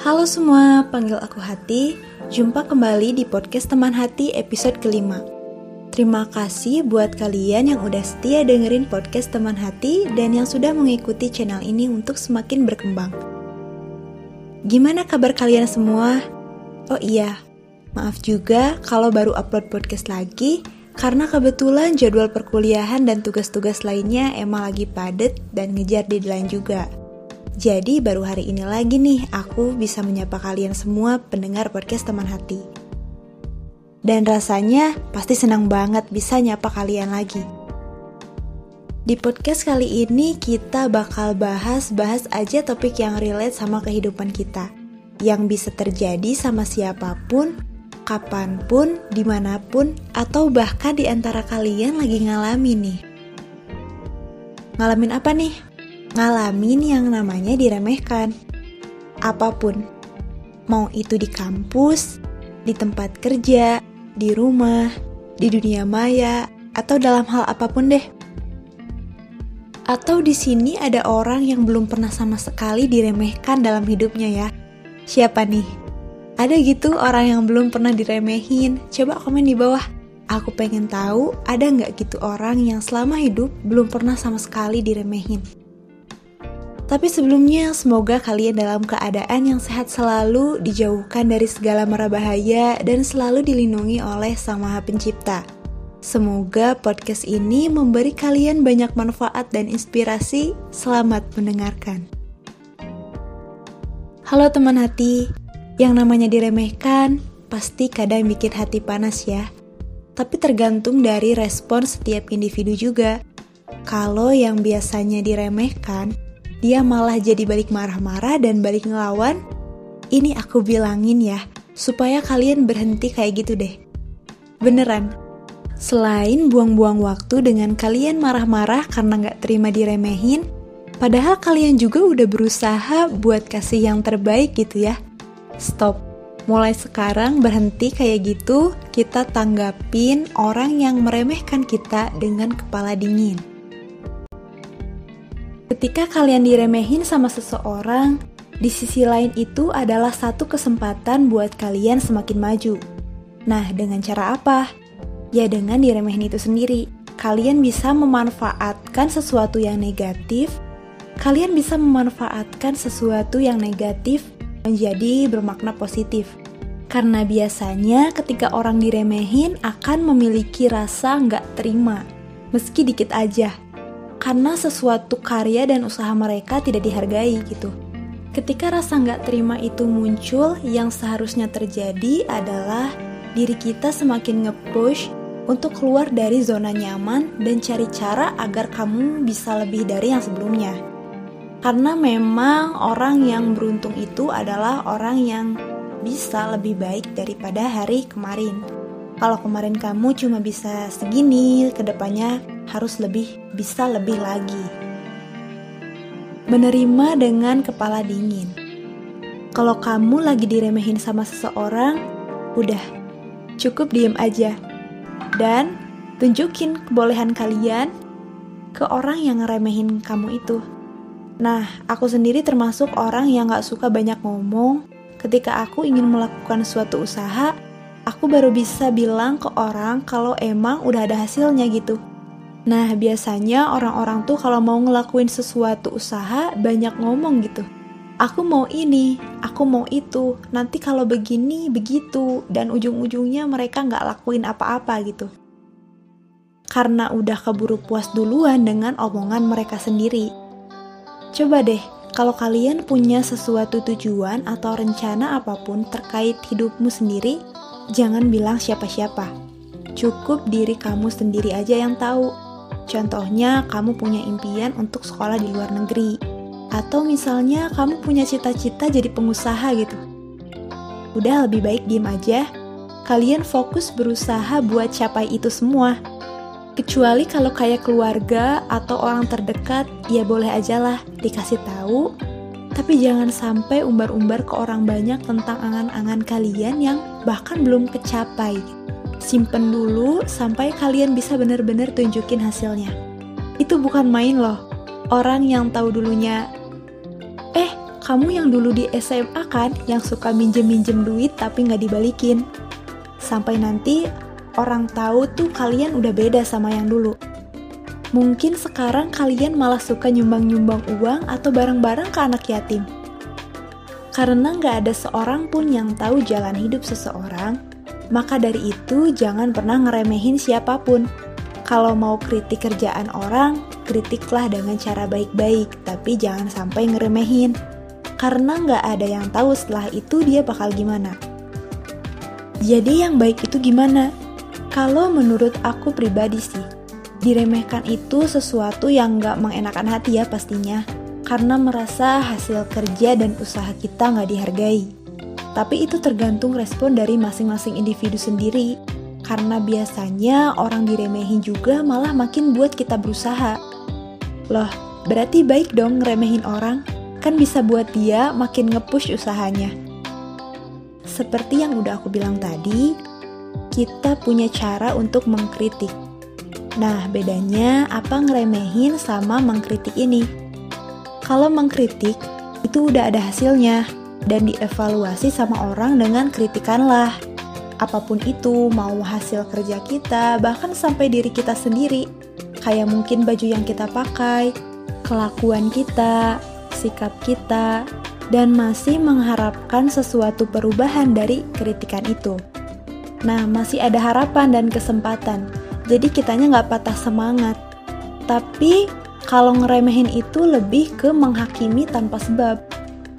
Halo semua, panggil aku Hati. Jumpa kembali di podcast Teman Hati episode kelima. Terima kasih buat kalian yang udah setia dengerin podcast Teman Hati dan yang sudah mengikuti channel ini untuk semakin berkembang. Gimana kabar kalian semua? Oh iya, maaf juga kalau baru upload podcast lagi karena kebetulan jadwal perkuliahan dan tugas-tugas lainnya emang lagi padet dan ngejar deadline juga. Jadi baru hari ini lagi nih aku bisa menyapa kalian semua pendengar podcast teman hati. Dan rasanya pasti senang banget bisa nyapa kalian lagi. Di podcast kali ini kita bakal bahas-bahas aja topik yang relate sama kehidupan kita. Yang bisa terjadi sama siapa pun, kapan pun, di mana pun, atau bahkan di antara kalian lagi ngalamin nih. Ngalamin apa nih? Ngalamin yang namanya diremehkan. Apa pun, mau itu di kampus, di tempat kerja, di rumah, di dunia maya, atau dalam hal apa pun deh. Atau di sini ada orang yang belum pernah sama sekali diremehkan dalam hidupnya ya. Siapa nih? Ada gitu orang yang belum pernah diremehin? Coba komen di bawah. Aku pengen tahu ada nggak gitu orang yang selama hidup belum pernah sama sekali diremehin. Tapi sebelumnya, semoga kalian dalam keadaan yang sehat selalu, dijauhkan dari segala mara bahaya, dan selalu dilindungi oleh Sang Maha Pencipta. Semoga podcast ini memberi kalian banyak manfaat dan inspirasi. Selamat mendengarkan. Halo teman hati, yang namanya diremehkan pasti kadang bikin hati panas ya. Tapi tergantung dari respon setiap individu juga. Kalau yang biasanya diremehkan, dia malah jadi balik marah-marah dan balik ngelawan, ini aku bilangin ya, supaya kalian berhenti kayak gitu deh. Beneran, selain buang-buang waktu dengan kalian marah-marah karena nggak terima diremehin, padahal kalian juga udah berusaha buat kasih yang terbaik gitu ya. Stop. Mulai sekarang berhenti kayak gitu, kita tanggapin orang yang meremehkan kita dengan kepala dingin. Ketika kalian diremehin sama seseorang, di sisi lain itu adalah satu kesempatan buat kalian semakin maju. Nah, dengan cara apa? Ya dengan diremehin itu sendiri. Kalian bisa memanfaatkan sesuatu yang negatif. Kalian bisa memanfaatkan sesuatu yang negatif menjadi bermakna positif. Karena biasanya ketika orang diremehin akan memiliki rasa nggak terima, meski dikit aja karena sesuatu karya dan usaha mereka tidak dihargai gitu. Ketika rasa nggak terima itu muncul, yang seharusnya terjadi adalah diri kita semakin nge-push untuk keluar dari zona nyaman dan cari cara agar kamu bisa lebih dari yang sebelumnya. Karena memang orang yang beruntung itu adalah orang yang bisa lebih baik daripada hari kemarin. Kalau kemarin kamu cuma bisa segini, ke depannya harus lebih bisa lebih lagi. Menerima dengan kepala dingin. Kalau kamu lagi diremehin sama seseorang, udah cukup diem aja. Dan tunjukin kebolehan kalian ke orang yang ngeremehin kamu itu. Nah, aku sendiri termasuk orang yang gak suka banyak ngomong. Ketika aku ingin melakukan suatu usaha, aku baru bisa bilang ke orang kalau emang udah ada hasilnya gitu. Nah, biasanya orang-orang tuh kalau mau ngelakuin sesuatu usaha banyak ngomong gitu. Aku mau ini, aku mau itu, nanti kalau begini, begitu, dan ujung-ujungnya mereka nggak lakuin apa-apa gitu. Karena udah keburu puas duluan dengan omongan mereka sendiri. Coba deh, kalau kalian punya sesuatu tujuan atau rencana apa pun terkait hidupmu sendiri, jangan bilang siapa-siapa. Cukup diri kamu sendiri aja yang tahu Contohnya, kamu punya impian untuk sekolah di luar negeri, atau misalnya kamu punya cita-cita jadi pengusaha gitu. Udah lebih baik diem aja, kalian fokus berusaha buat capai itu semua. Kecuali kalau kayak keluarga atau orang terdekat, ya boleh aja lah dikasih tahu, tapi jangan sampai umbar-umbar ke orang banyak tentang angan-angan kalian yang bahkan belum kecapai. Simpen dulu sampai kalian bisa benar-benar tunjukin hasilnya. Itu bukan main loh. Orang yang tahu dulunya, eh kamu yang dulu di SMA kan yang suka minjem-minjem duit tapi nggak dibalikin. Sampai nanti orang tahu tuh kalian udah beda sama yang dulu. Mungkin sekarang kalian malah suka nyumbang-nyumbang uang atau barang-barang ke anak yatim. Karena nggak ada seorang pun yang tahu jalan hidup seseorang, maka dari itu jangan pernah ngeremehin siapa pun. Kalau mau kritik kerjaan orang, kritiklah dengan cara baik-baik, tapi jangan sampai ngeremehin karena nggak ada yang tahu setelah itu dia bakal gimana. Jadi yang baik itu gimana? Kalau menurut aku pribadi sih, diremehkan itu sesuatu yang nggak mengenakan hati ya pastinya, karena merasa hasil kerja dan usaha kita nggak dihargai. Tapi itu tergantung respon dari masing-masing individu sendiri, karena biasanya orang diremehin juga malah makin buat kita berusaha. Loh, berarti baik dong ngeremehin orang? kan bisa buat dia makin ngepush usahanya. Seperti yang udah aku bilang tadi, kita punya cara untuk mengkritik. Nah, bedanya apa ngeremehin sama mengkritik ini? Kalau mengkritik, itu udah ada hasilnya dan dievaluasi sama orang dengan kritikan lah. Apa pun itu, mau hasil kerja kita, bahkan sampai diri kita sendiri. Kayak mungkin baju yang kita pakai, kelakuan kita, sikap kita, dan masih mengharapkan sesuatu perubahan dari kritikan itu. Nah, masih ada harapan dan kesempatan, jadi kitanya nggak patah semangat. Tapi kalau ngeremehin itu lebih ke menghakimi tanpa sebab,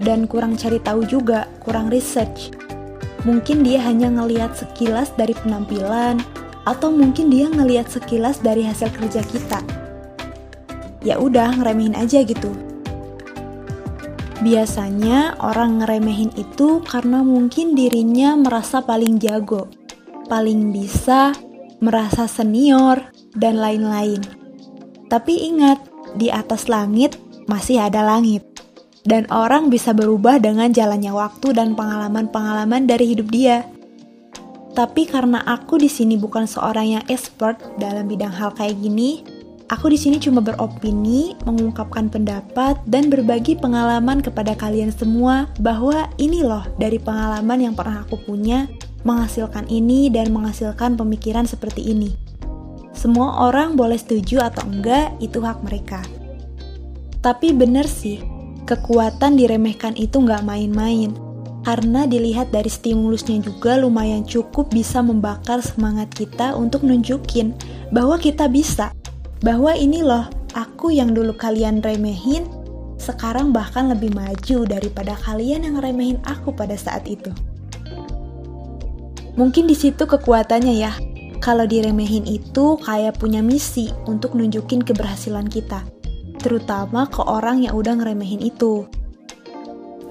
dan kurang cari tahu juga, kurang research. Mungkin dia hanya ngeliat sekilas dari penampilan, atau mungkin dia ngeliat sekilas dari hasil kerja kita. Ya udah, ngeremehin aja gitu. Biasanya orang ngeremehin itu karena mungkin dirinya merasa paling jago, paling bisa, merasa senior, dan lain-lain. Tapi ingat, di atas langit masih ada langit. Dan orang bisa berubah dengan jalannya waktu dan pengalaman-pengalaman dari hidup dia. Tapi karena aku di sini bukan seorang yang expert dalam bidang hal kayak gini, Aku di sini cuma beropini, mengungkapkan pendapat, dan berbagi pengalaman kepada kalian semua bahwa ini loh dari pengalaman yang pernah aku punya menghasilkan ini dan menghasilkan pemikiran seperti ini. Semua orang boleh setuju atau enggak, itu hak mereka. Tapi bener sih, kekuatan diremehkan itu nggak main-main. Karena dilihat dari stimulusnya juga lumayan cukup bisa membakar semangat kita untuk nunjukin bahwa kita bisa bahwa ini loh, aku yang dulu kalian remehin, sekarang bahkan lebih maju daripada kalian yang remehin aku pada saat itu. Mungkin di situ kekuatannya ya. Kalau diremehin itu kayak punya misi untuk nunjukin keberhasilan kita, terutama ke orang yang udah ngeremehin itu.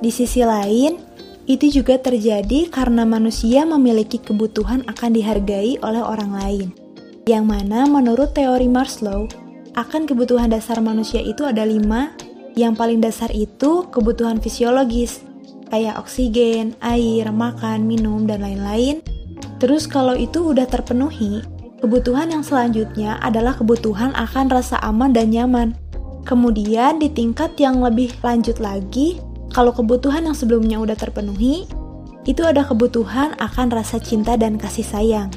Di sisi lain, itu juga terjadi karena manusia memiliki kebutuhan akan dihargai oleh orang lain yang mana menurut teori Maslow, akan kebutuhan dasar manusia itu ada lima, yang paling dasar itu kebutuhan fisiologis, kayak oksigen, air, makan, minum, dan lain-lain. Terus kalau itu udah terpenuhi, kebutuhan yang selanjutnya adalah kebutuhan akan rasa aman dan nyaman. Kemudian di tingkat yang lebih lanjut lagi, kalau kebutuhan yang sebelumnya udah terpenuhi, itu ada kebutuhan akan rasa cinta dan kasih sayang.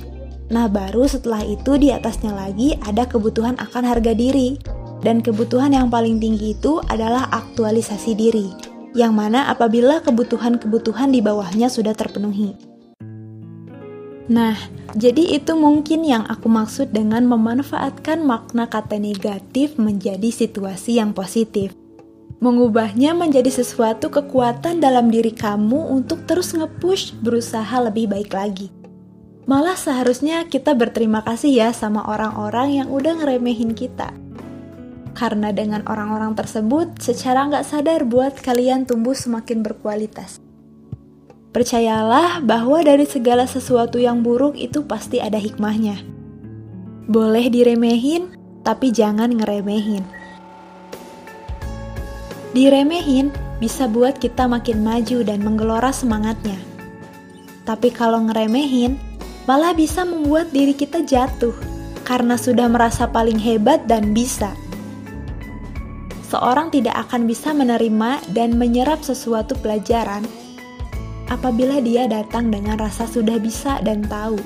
Nah, baru setelah itu di atasnya lagi ada kebutuhan akan harga diri. Dan kebutuhan yang paling tinggi itu adalah aktualisasi diri, yang mana apabila kebutuhan-kebutuhan di bawahnya sudah terpenuhi. Nah, jadi itu mungkin yang aku maksud dengan memanfaatkan makna kata negatif menjadi situasi yang positif. Mengubahnya menjadi sesuatu kekuatan dalam diri kamu untuk terus nge-push berusaha lebih baik lagi. Malah seharusnya kita berterima kasih ya sama orang-orang yang udah ngeremehin kita. Karena dengan orang-orang tersebut, secara nggak sadar buat kalian tumbuh semakin berkualitas. Percayalah bahwa dari segala sesuatu yang buruk itu pasti ada hikmahnya. Boleh diremehin, tapi jangan ngeremehin. Diremehin bisa buat kita makin maju dan menggelora semangatnya. Tapi kalau ngeremehin, malah bisa membuat diri kita jatuh karena sudah merasa paling hebat dan bisa. seseorang tidak akan bisa menerima dan menyerap sesuatu pelajaran apabila dia datang dengan rasa sudah bisa dan tahu.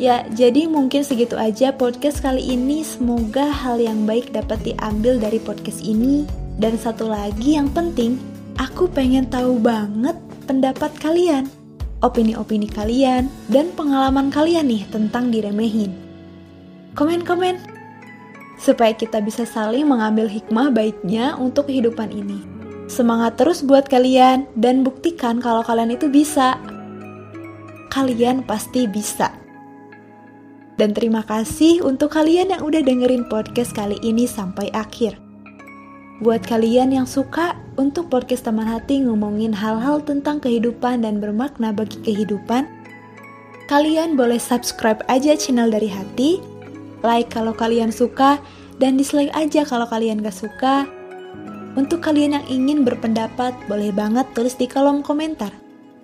Ya, jadi mungkin segitu aja podcast kali ini. Semoga hal yang baik dapat diambil dari podcast ini. Dan satu lagi yang penting, aku pengen tahu banget pendapat kalian, opini-opini kalian, dan pengalaman kalian nih tentang diremehin. Komen-komen, supaya kita bisa saling mengambil hikmah baiknya untuk kehidupan ini. Semangat terus buat kalian, dan buktikan kalau kalian itu bisa. Kalian pasti bisa. Dan terima kasih untuk kalian yang udah dengerin podcast kali ini sampai akhir. Buat kalian yang suka untuk podcast teman hati ngomongin hal-hal tentang kehidupan dan bermakna bagi kehidupan, kalian boleh subscribe aja channel dari hati, like kalau kalian suka, dan dislike aja kalau kalian gak suka. Untuk kalian yang ingin berpendapat, boleh banget tulis di kolom komentar.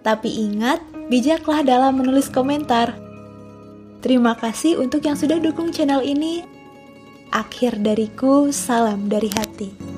Tapi ingat, bijaklah dalam menulis komentar. Terima kasih untuk yang sudah dukung channel ini. Akhir dariku, salam dari hati.